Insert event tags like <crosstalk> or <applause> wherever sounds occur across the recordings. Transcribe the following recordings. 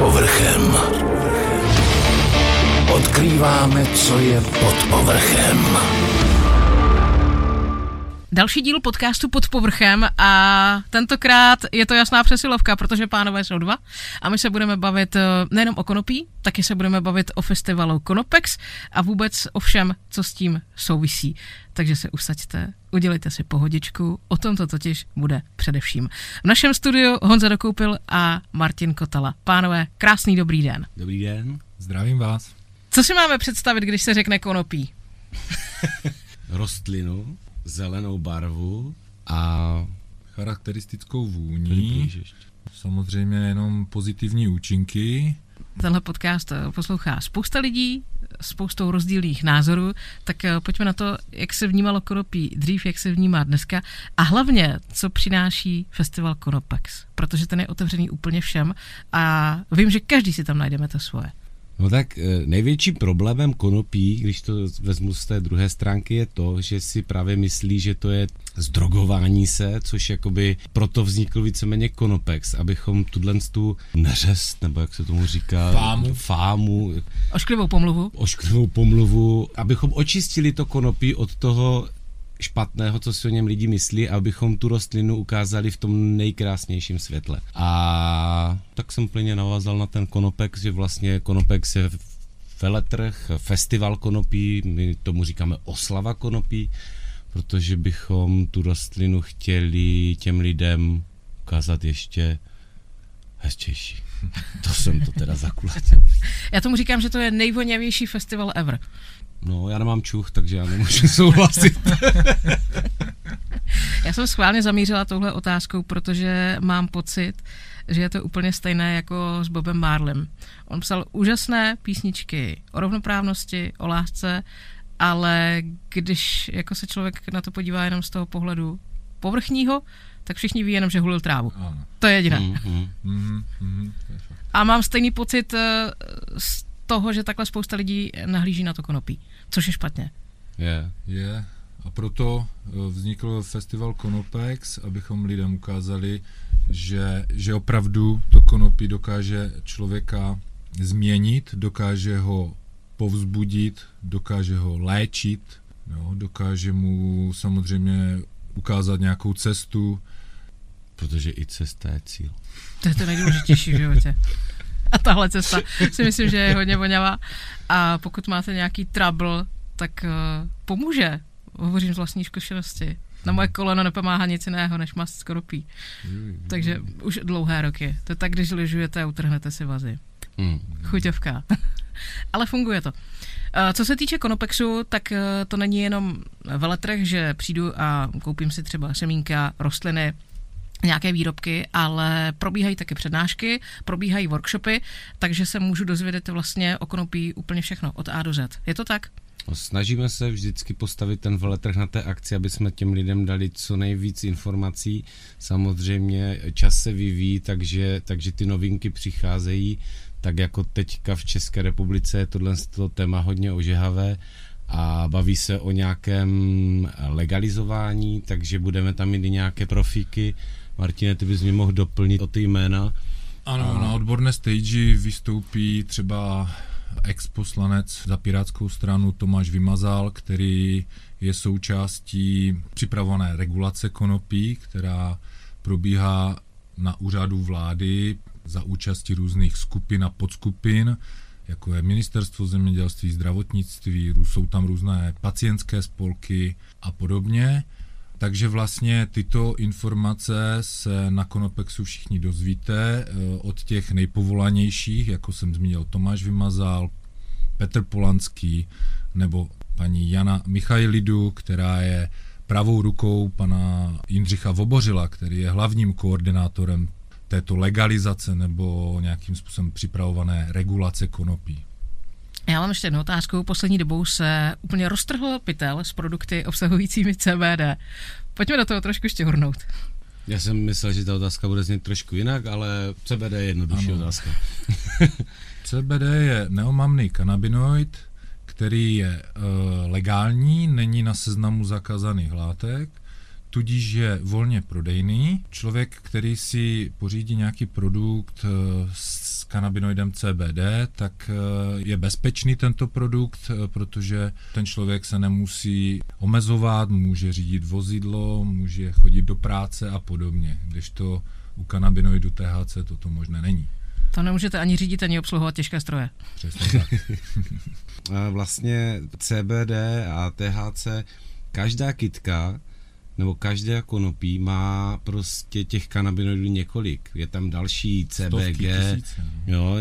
povrchem. Odkrýváme, co je pod povrchem. Další díl podcastu pod povrchem a tentokrát je to jasná přesilovka, protože pánové jsou dva a my se budeme bavit eh, nejenom o konopí, taky se budeme bavit o festivalu Konopex a vůbec o všem, co s tím souvisí. Takže se usaďte, udělejte si pohodičku, o tom to totiž bude především. V našem studiu Honza Dokoupil a Martin Kotala. Pánové, krásný dobrý den. Dobrý den. Zdravím vás. Co si máme představit, když se řekne konopí? <laughs> Rostlinu, zelenou barvu a charakteristickou vůní. Samozřejmě jenom pozitivní účinky. Tenhle podcast eh, poslouchá spousta lidí, spoustou rozdílných názorů, tak eh, pojďme na to, jak se vnímalo konopí dřív, jak se vnímá dneska a hlavně, co přináší festival Konopex, protože ten je otevřený úplně všem a vím, že každý si tam najdeme to svoje. No tak eh, největší problémem konopí, když to vezmu z té druhé stránky, je to, že si právě myslí, že to je zdrogování se, což jakoby proto vznikl víceméně konopex, abychom tuhle tu neřest, nebo jak se tomu říká, fámu, fámu ošklivou pomluvu, ošklivou pomluvu, abychom očistili to konopí od toho špatného, co si o něm lidi myslí, abychom tu rostlinu ukázali v tom nejkrásnějším světle. A tak jsem plně navázal na ten Konopex, že vlastně Konopex je veletrh, festival konopí, my tomu říkáme oslava konopí, protože bychom tu rostlinu chtěli těm lidem ukázat ještě hezčejší. To jsem to teda zakulat. Já tomu říkám, že to je nejvoněvější festival ever. No, já nemám čuch, takže já nemůžu <laughs> souhlasit. <laughs> já jsem schválně zamířila touhle otázkou, protože mám pocit, že je to úplně stejné jako s Bobem Marlem. On psal úžasné písničky o rovnoprávnosti, o lásce, ale když jako se člověk na to podívá jenom z toho pohledu povrchního, tak všichni ví jenom, že hulil trávu. Ano. To je jediné. Mm-hmm. Mm-hmm. A mám stejný pocit eh, z toho, že takhle spousta lidí nahlíží na to konopí, což je špatně. Je. Yeah. Je. Yeah. A proto eh, vznikl festival Konopex, abychom lidem ukázali, že, že opravdu to konopí dokáže člověka změnit, dokáže ho povzbudit, dokáže ho léčit, jo, dokáže mu samozřejmě ukázat nějakou cestu. Protože i cesta je cíl. To je to nejdůležitější v životě. <laughs> <laughs> A tahle cesta si myslím, že je hodně voňavá. A pokud máte nějaký trouble, tak uh, pomůže. Hovořím z vlastní zkušenosti. Na moje koleno nepomáhá nic jiného, než mast skoropí. Takže už dlouhé roky. To je tak, když lyžujete a utrhnete si vazy. Mm. Chuťovka. <laughs> Ale funguje to. Eh, co se týče Konopexu, tak eh, to není jenom veletrh, že přijdu a koupím si třeba semínka, rostliny, nějaké výrobky, ale probíhají také přednášky, probíhají workshopy, takže se můžu dozvědět vlastně o konopí úplně všechno, od A do Z. Je to tak? Snažíme se vždycky postavit ten veletrh na té akci, aby jsme těm lidem dali co nejvíc informací. Samozřejmě čas se vyvíjí, takže, takže ty novinky přicházejí, tak jako teďka v České republice je tohle to téma hodně ožehavé a baví se o nějakém legalizování, takže budeme tam mít i nějaké profíky. Martine, ty bys mi mohl doplnit o ty jména. Ano, a... na odborné stage vystoupí třeba ex-poslanec za pirátskou stranu Tomáš Vymazal, který je součástí připravované regulace konopí, která probíhá na úřadu vlády za účasti různých skupin a podskupin, jako je ministerstvo zemědělství, zdravotnictví, jsou tam různé pacientské spolky a podobně. Takže vlastně tyto informace se na Konopexu všichni dozvíte eh, od těch nejpovolanějších, jako jsem zmínil Tomáš Vymazal, Petr Polanský nebo paní Jana Michailidu, která je pravou rukou pana Jindřicha Vobořila, který je hlavním koordinátorem této legalizace nebo nějakým způsobem připravované regulace konopí. Já mám ještě jednu otázku. Poslední dobou se úplně roztrhl pytel s produkty obsahujícími CBD. Pojďme do toho trošku štěhurnout. Já jsem myslel, že ta otázka bude znít trošku jinak, ale CBD je jednodušší ano. otázka. <laughs> CBD je neomamný kanabinoid, který je e, legální, není na seznamu zakázaných látek, tudíž je volně prodejný. Člověk, který si pořídí nějaký produkt eh, s kanabinoidem CBD, tak eh, je bezpečný tento produkt, eh, protože ten člověk se nemusí omezovat, může řídit vozidlo, může chodit do práce a podobně, když to u kanabinoidu THC toto možné není. To nemůžete ani řídit, ani obsluhovat těžké stroje. Přesně tak. <laughs> <laughs> vlastně CBD a THC, každá kytka nebo každé konopí má prostě těch kanabinoidů několik. Je tam další CBG, tisíce, no. jo,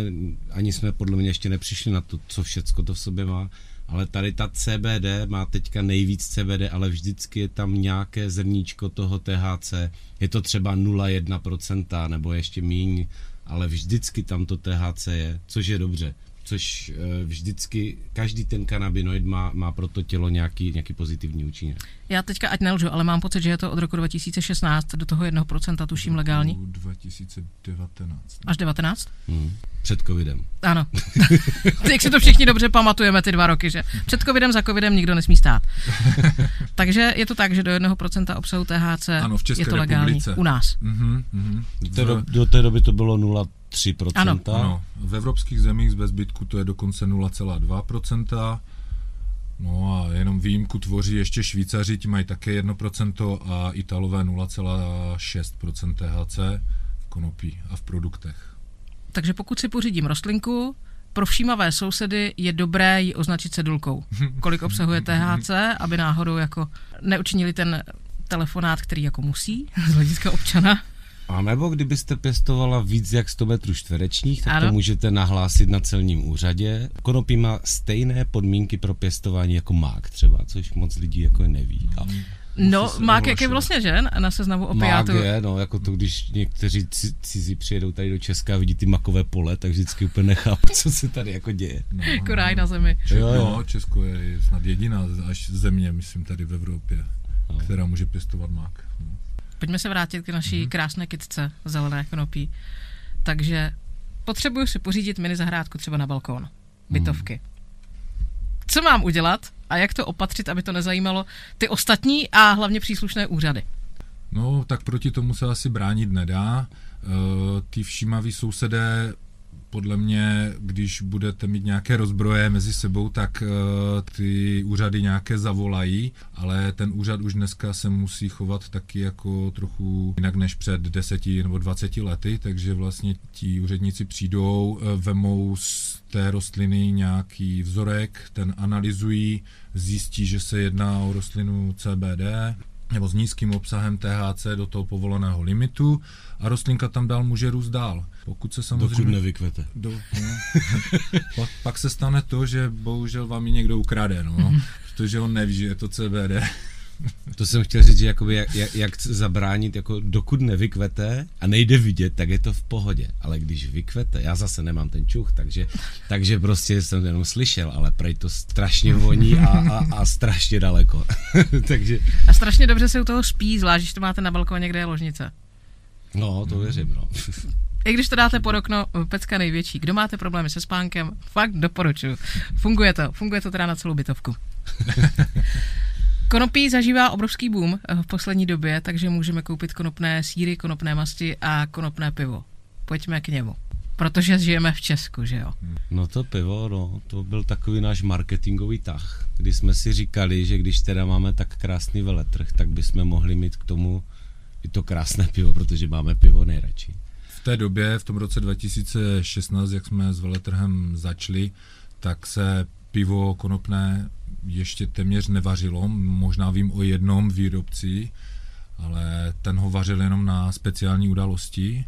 ani jsme podle mě ještě nepřišli na to, co všecko to v sobě má, ale tady ta CBD má teďka nejvíc CBD, ale vždycky je tam nějaké zrníčko toho THC. Je to třeba 0,1% nebo ještě míň, ale vždycky tam to THC je, což je dobře což eh, vždycky, každý ten kanabinoid má, má pro to tělo nějaký, nějaký pozitivní účinek. Já teďka ať nelžu, ale mám pocit, že je to od roku 2016 do toho 1% tuším legální. 2019. Až 19? Hmm. Před covidem. Ano. <laughs> Jak si to všichni dobře pamatujeme, ty dva roky, že před covidem, za covidem nikdo nesmí stát. <laughs> Takže je to tak, že do 1% obsahu THC Ano, v České je to legální republice. u nás. Mhm, mhm. Do té, do, do té doby to bylo 0,3%. Ano. Ano, v evropských zemích bez zbytku to je dokonce 0,2%. No a jenom výjimku tvoří ještě Švýcaři, ti mají také 1% a Italové 0,6% THC v konopí a v produktech. Takže pokud si pořídím rostlinku, pro všímavé sousedy je dobré ji označit cedulkou, kolik obsahuje THC, aby náhodou jako neučinili ten telefonát, který jako musí z hlediska občana. A nebo kdybyste pěstovala víc jak 100 metrů čtverečních, tak Ano. to můžete nahlásit na celním úřadě. Konopí má stejné podmínky pro pěstování jako mák třeba, což moc lidí jako neví. A No, mák jak je vlastně, že? Na seznamu mák opiátů. je, no, jako to, když někteří ci- cizí přijedou tady do Česka a vidí ty makové pole, tak vždycky úplně nechápu, co se tady jako děje. No, Jako ráj na zemi. Jo, jo. No, Česko je, je snad jediná až země, myslím, tady v Evropě, No. která může pěstovat mák. No. Pojďme se vrátit k naší Mhm. krásné kytce zelené konopí. Takže potřebuju si pořídit mini zahrádku třeba na balkón. Bytovky. Mhm. Co mám udělat a jak to opatřit, aby to nezajímalo ty ostatní a hlavně příslušné úřady? No, tak proti tomu se asi bránit nedá. E, ty všímaví sousedé, podle mě, když budete mít nějaké rozbroje mezi sebou, tak e, ty úřady nějaké zavolají, ale ten úřad už dneska se musí chovat taky jako trochu jinak než před 10 nebo 20 lety, takže vlastně ti úředníci přijdou, e, vemou z té rostliny nějaký vzorek, ten analyzují, zjistí, že se jedná o rostlinu CBD, nebo s nízkým obsahem THC do toho povoleného limitu a rostlinka tam dál může růst dál. Pokud se Dokud samozřejmě... nevykvete. Do, no. pak, pak se stane to, že bohužel vám ji někdo ukrade, no, <laughs> protože on neví, že je to CBD. To jsem chtěl říct, že jakoby jak, jak, jak zabránit, jako dokud nevykvete a nejde vidět, tak je to v pohodě. Ale když vykvete, já zase nemám ten čuch, takže, takže prostě jsem jenom slyšel, ale prej to strašně voní a, a, a strašně daleko. <laughs> takže, A strašně dobře se u toho spí, zvlášť, když to máte na balkóně, kde je ložnice. no, to věřím, no. <laughs> I když to dáte pod okno, pecka největší. Kdo máte problémy se spánkem, fakt doporučuju. Funguje to, funguje to teda na celou bytovku. <laughs> Konopí zažívá obrovský boom eh, v poslední době, takže můžeme koupit konopné síry, konopné masti a konopné pivo. Pojďme k němu. Protože žijeme v Česku, že jo? No to pivo, no, to byl takový náš marketingový tah, kdy jsme si říkali, že když teda máme tak krásný veletrh, tak bychom mohli mít k tomu i to krásné pivo, protože máme pivo nejradši. V té době, v tom roce 2016, jak jsme s veletrhem začali, tak se pivo konopné ještě téměř nevařilo. Možná vím o jednom výrobci, ale ten ho vařil jenom na speciální události.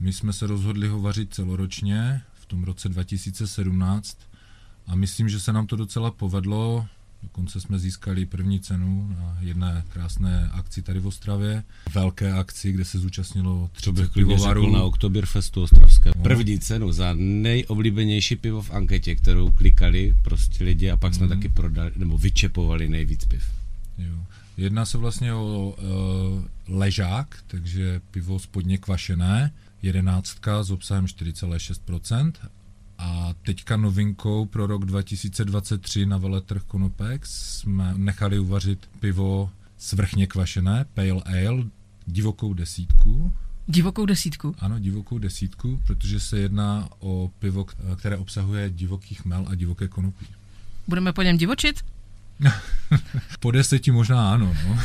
My jsme se rozhodli ho vařit celoročně v tom roce 2017 a myslím, že se nám to docela povedlo. Dokonce jsme získali první cenu na jedné krásné akci tady v Ostravě. Velké akci, kde se zúčastnilo To bych 30 klidně řekl pivovarů. na Oktoberfestu Ostravské. No. První cenu za nejoblíbenější pivo v anketě, kterou klikali prostě lidi a pak jsme Mhm. taky prodali, nebo vyčepovali nejvíc piv. Jo. Jedná se vlastně o uh, ležák, takže pivo spodně kvašené, jedenáctka s obsahem 4,6%. A teďka novinkou pro rok 2023 na veletrh Konopex jsme nechali uvařit pivo svrchně kvašené, pale ale, divokou desítku. Divokou desítku? Ano, divokou desítku, protože se jedná o pivo, které obsahuje divoký chmel a divoké konopí. Budeme po něm divočit? <laughs> po deseti možná ano, no.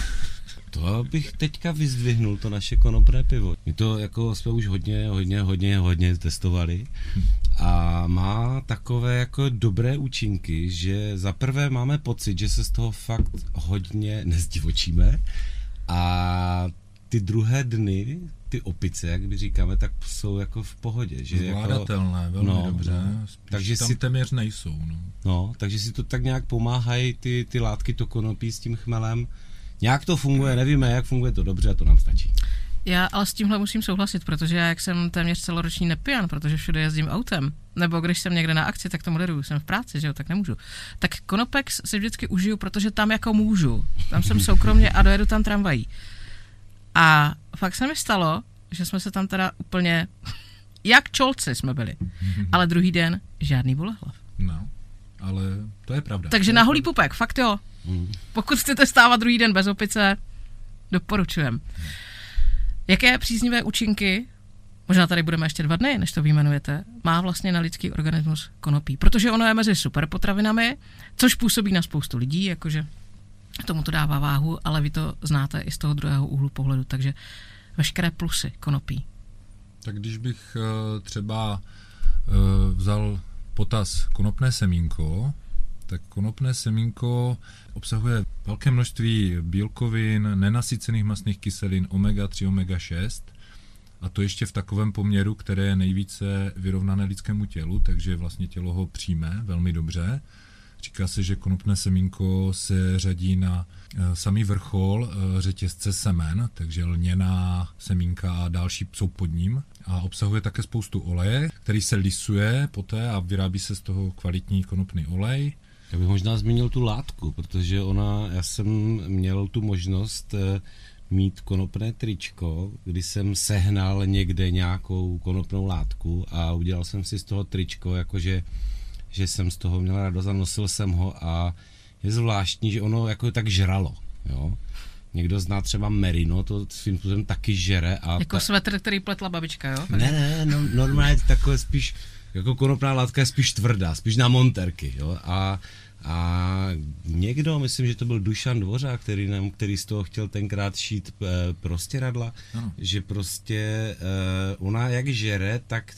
To bych teďka vyzdvihnul, to naše konopné pivo. My to jako jsme už hodně, hodně, hodně, hodně testovali a má takové jako dobré účinky, že za prvé máme pocit, že se z toho fakt hodně nezdivočíme a ty druhé dny, ty opice, jak by říkáme, tak jsou jako v pohodě. Že Zvládatelné, jako, velmi no, dobře. No, takže tam si téměř nejsou. No. no, takže si to tak nějak pomáhají ty, ty látky, to konopí s tím chmelem. Nějak to funguje, nevíme, jak funguje to dobře a to nám stačí. Já ale s tímhle musím souhlasit, protože já, jak jsem téměř celoroční nepijan, protože všude jezdím autem, nebo když jsem někde na akci, tak to moderuju, jsem v práci, že jo, tak nemůžu. Tak Konopex si vždycky užiju, protože tam jako můžu. Tam jsem soukromně a dojedu tam tramvají. A fakt se mi stalo, že jsme se tam teda úplně, <laughs> jak čolci jsme byli, ale druhý den žádný bolehlav. No, ale to je pravda. Takže na holý pupek, fakt jo. Pokud chcete stávat druhý den bez opice, doporučujem. Jaké příznivé účinky, možná tady budeme ještě dva dny, než to vyjmenujete, má vlastně na lidský organismus konopí? Protože ono je mezi superpotravinami, což působí na spoustu lidí, jakože tomu to dává váhu, ale vy to znáte i z toho druhého úhlu pohledu, takže veškeré plusy konopí. Tak když bych uh, třeba uh, vzal potaz konopné semínko, tak konopné semínko obsahuje velké množství bílkovin, nenasycených masných kyselin, omega-3, omega-6 a to ještě v takovém poměru, které je nejvíce vyrovnané lidskému tělu, takže vlastně tělo ho přijme velmi dobře. Říká se, že konopné semínko se řadí na e, samý vrchol e, řetězce semen, takže lněná semínka a další jsou pod ním a obsahuje také spoustu oleje, který se lisuje poté a vyrábí se z toho kvalitní konopný olej. Já bych možná zmínil tu látku, protože ona, já jsem měl tu možnost e, mít konopné tričko, kdy jsem sehnal někde nějakou konopnou látku a udělal jsem si z toho tričko, jakože že jsem z toho měl radost a nosil jsem ho a je zvláštní, že ono jako tak žralo, jo. Někdo zná třeba merino, to svým způsobem taky žere. A jako ta... svetr, který pletla babička, jo? Ne, ne, no, normálně takové spíš, jako konopná látka je spíš tvrdá, spíš na monterky, jo. A, a někdo, myslím, že to byl Dušan Dvořák, který, nám, který z toho chtěl tenkrát šít e, prostě radla, ano. že prostě e, ona jak žere, tak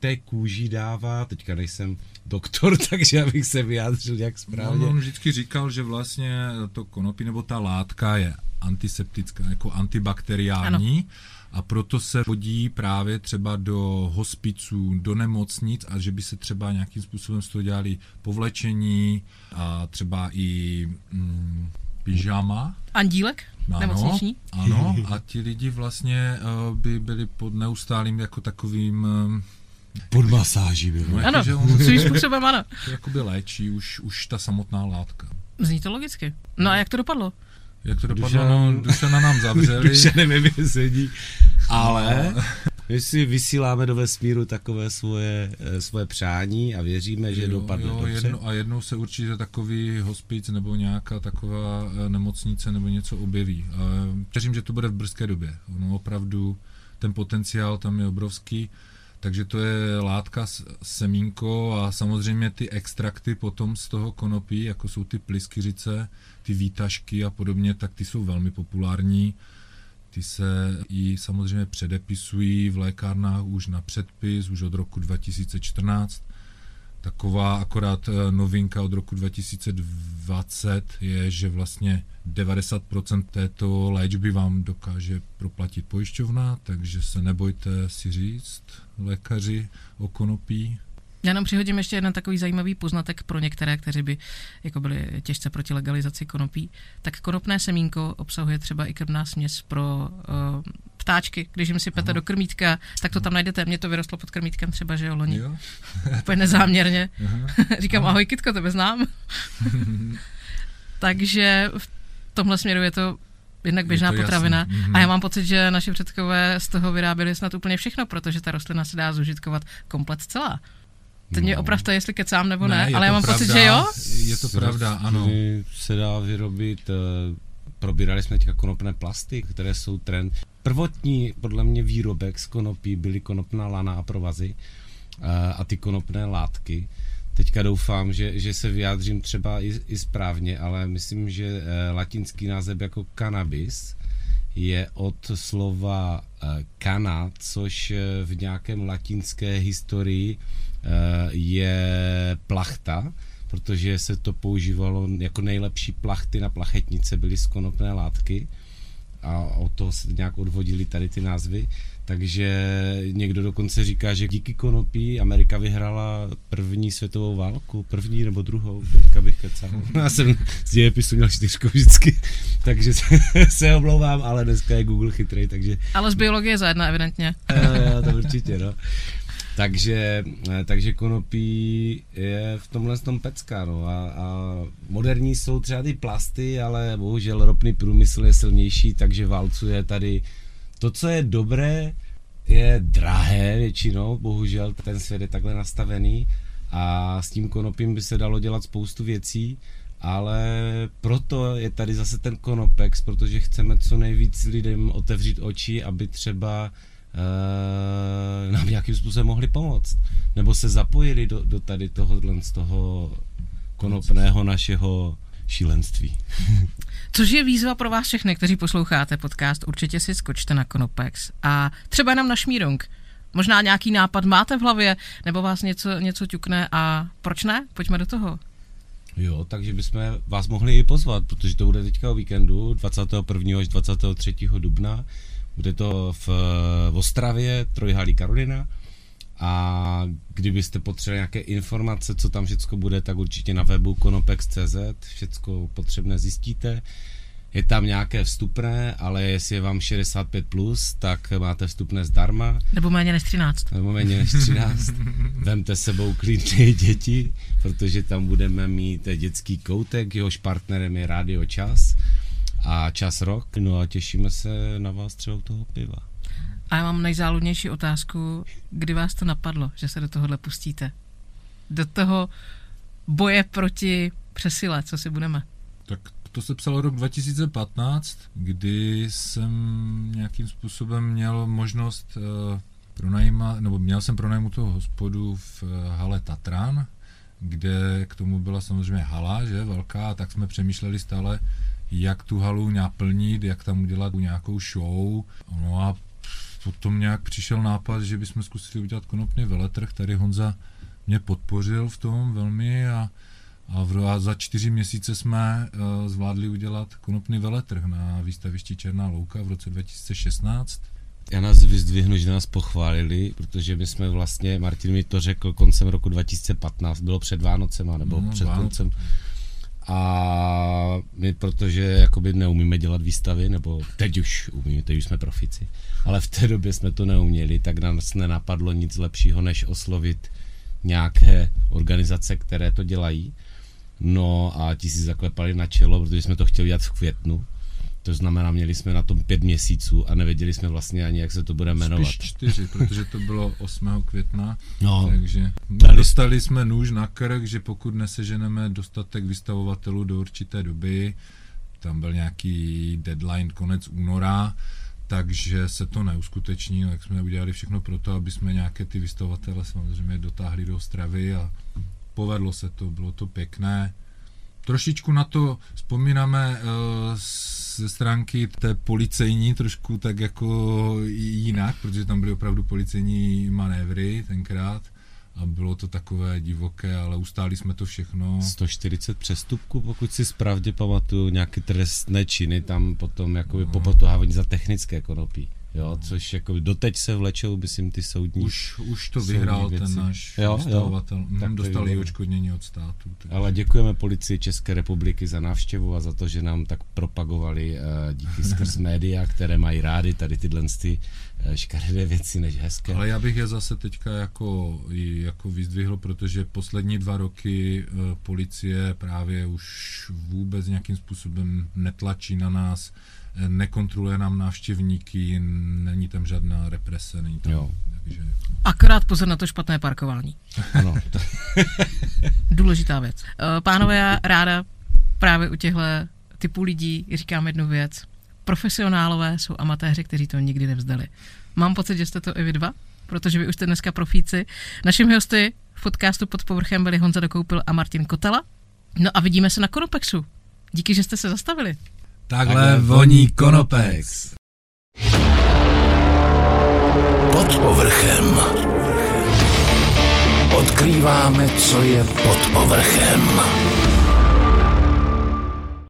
té kůži dává, teďka nejsem doktor, <laughs> takže abych se vyjádřil jak správně. No, on vždycky říkal, že vlastně to konopí nebo ta látka je antiseptická, jako antibakteriální. Ano. A proto se vodí právě třeba do hospiců, do nemocnic a že by se třeba nějakým způsobem z toho dělali povlečení a třeba i mm, pyžama. Andílek? Ano, nemocniční? Ano, a ti lidi vlastně uh, by byli pod neustálým jako takovým uh, pod masáží by bylo. Ano, svým způsobem ano. <laughs> Jakoby léčí už, už ta samotná látka. Zní to logicky. No a jak to dopadlo? Jak to dopadlo? Dušan, no, Dušana nám zavřeli. Dušan mi sedí. Ale my si vysíláme do vesmíru takové svoje, eh, svoje přání a věříme, že jo, dopadne jo, dobře. Jedno, a jednou se určitě takový hospic nebo nějaká taková eh, nemocnice nebo něco objeví. A věřím, že to bude v brzké době. Ono opravdu, ten potenciál tam je obrovský. Takže to je látka semínko a samozřejmě ty extrakty potom z toho konopí, jako jsou ty pliskyřice, ty výtažky a podobně, tak ty jsou velmi populární. Ty se i samozřejmě předepisují v lékárnách už na předpis, už od roku 2014. Taková akorát eh, novinka od roku 2020 je, že vlastně 90% této léčby vám dokáže proplatit pojišťovna, takže se nebojte si říct lékaři o konopí. Já nám přihodím ještě jeden takový zajímavý poznatek pro některé, kteří by jako byli těžce proti legalizaci konopí. Tak konopné semínko obsahuje třeba i krmná směs pro uh, ptáčky. Když jim si pete do krmítka, tak to tam najdete. Mně to vyrostlo pod krmítkem třeba, že jo, loni. Jo. <laughs> Úplně nezáměrně. <laughs> Říkám, ahoj Kitko, tebe znám. <laughs> Takže v tomhle směru je to jednak běžná je potravina. Mm-hmm. A já mám pocit, že naši předkové z toho vyráběli snad úplně všechno, protože ta rostlina se dá zužitkovat komplet celá. Teď no. mě opravte, jestli kecám nebo ne, ne ale já mám pravda, pocit, že jo. Je to pravda, ano. Se dá vyrobit uh, probírali jsme teďka konopné plasty, které jsou trend. Prvotní, podle mě, výrobek z konopí byly konopná lana a provazy a, ty konopné látky. Teďka doufám, že, že se vyjádřím třeba i, i správně, ale myslím, že latinský název jako cannabis je od slova kana, což v nějakém latinské historii je plachta, protože se to používalo jako nejlepší plachty na plachetnice, byly z konopné látky a od toho se nějak odvodili tady ty názvy. Takže někdo dokonce říká, že díky konopí Amerika vyhrála první světovou válku, první nebo druhou, teďka bych kecal. <laughs> Já jsem z dějepisu měl čtyřku vždycky, <laughs> takže se, se omlouvám, ale dneska je Google chytrý, takže... Ale z biologie za jedna evidentně. Jo, <laughs> jo, to určitě, no. Takže, eh, takže konopí je v tomhle tom pecka, no. A, a moderní jsou třeba ty plasty, ale bohužel ropný průmysl je silnější, takže válcuje tady. To, co je dobré, je drahé většinou, bohužel ten svět je takhle nastavený a s tím konopím by se dalo dělat spoustu věcí, ale proto je tady zase ten konopex, protože chceme co nejvíc lidem otevřít oči, aby třeba uh, nám nějakým způsobem mohli pomoct. Nebo se zapojili do, do tady tohohle z toho konopného našeho šílenství. <laughs> Což je výzva pro vás všechny, kteří posloucháte podcast. Určitě si skočte na Konopex a třeba jenom na Šmírung. Možná nějaký nápad máte v hlavě, nebo vás něco, něco ťukne a proč ne? Pojďme do toho. Jo, takže bychom vás mohli i pozvat, protože to bude teďka o víkendu 21. až 23. dubna bude to v, v Ostravě, Trojhalí Karolina. A kdybyste potřebovali nějaké informace, co tam všechno bude, tak určitě na webu konopex.cz všechno potřebné zjistíte. Je tam nějaké vstupné, ale jestli je vám 65+, plus, tak máte vstupné zdarma. Nebo méně než 13. Nebo méně než 13. <laughs> Vemte sebou klidně děti, protože tam budeme mít dětský koutek, jehož partnerem je Radio Čas a čas rok. No a těšíme se na vás třeba u toho piva. A já mám nejzáludnější otázku, kdy vás to napadlo, že se do tohohle pustíte? Do toho boje proti přesile, co si budeme? Tak to se psalo rok 2015, kdy jsem nějakým způsobem měl možnost uh, pronajímat, nebo měl jsem pronajmu toho hospodu v uh, hale Tatran, kde k tomu byla samozřejmě hala, že, velká, tak jsme přemýšleli stále, jak tu halu naplnit, jak tam udělat nějakou show. No a potom nějak přišel nápad, že bychom zkusili udělat konopný veletrh. Tady Honza mě podpořil v tom velmi a, a, v, a za čtyři měsíce jsme uh, zvládli udělat konopný veletrh na výstavišti Černá louka v roce 2016. Já nás vyzdvihnu, že nás pochválili, protože my jsme vlastně, Martin mi to řekl koncem roku 2015, bylo před Vánocema, nebo no, před Vánoc. koncem a my, protože jakoby neumíme dělat výstavy, nebo teď už umíme, teď už jsme profici, ale v té době jsme to neuměli, tak nás nenapadlo nic lepšího, než oslovit nějaké organizace, které to dělají. No a ti si zaklepali na čelo, protože jsme to chtěli dělat v květnu to znamená, měli jsme na tom pět měsíců a nevěděli jsme vlastně ani, jak se to bude jmenovat. Spíš čtyři, protože to bylo 8. května, no, takže dali... dostali jsme nůž na krk, že pokud neseženeme dostatek vystavovatelů do určité doby, tam byl nějaký deadline konec února, takže se to neuskuteční, tak jsme udělali všechno pro to, aby jsme nějaké ty vystavovatele samozřejmě dotáhli do Ostravy a povedlo se to, bylo to pěkné. Trošičku na to vzpomínáme uh, ze stránky té policejní trošku tak jako jinak, protože tam byly opravdu policejní manévry tenkrát a bylo to takové divoké, ale ustáli jsme to všechno. 140 přestupků, pokud si správně pamatuju, nějaké trestné činy tam potom jako no. popotohávání za technické konopí. Jo, což jako doteď se vlečou, myslím, ty soudní Už, už to vyhrál věci. ten náš jo, vystavovatel. Jo, tak dostali očkodnění od státu. Takže. Ale děkujeme policii České republiky za návštěvu a za to, že nám tak propagovali uh, díky <laughs> skrz média, které mají rády tady tyhle ty uh, škaredé věci než hezké. Ale já bych je zase teďka jako, jako vyzdvihl, protože poslední dva roky uh, policie právě už vůbec nějakým způsobem netlačí na nás nekontroluje nám návštěvníky, není tam žádná represe, není tam... Jo. Takže... Akorát pozor na to špatné parkování. Ano. <laughs> Důležitá věc. Eh, pánové, já ráda právě u těchto typu lidí říkám jednu věc. Profesionálové jsou amatéři, kteří to nikdy nevzdali. Mám pocit, že jste to i vy dva, protože vy už jste dneska profíci. Našimi hosty v podcastu pod povrchem byli Honza Dokoupil a Martin Kotala. No a vidíme se na Konopexu. Díky, že jste se zastavili. Takhle voní Konopex. Pod povrchem. Odkrýváme, co je pod povrchem.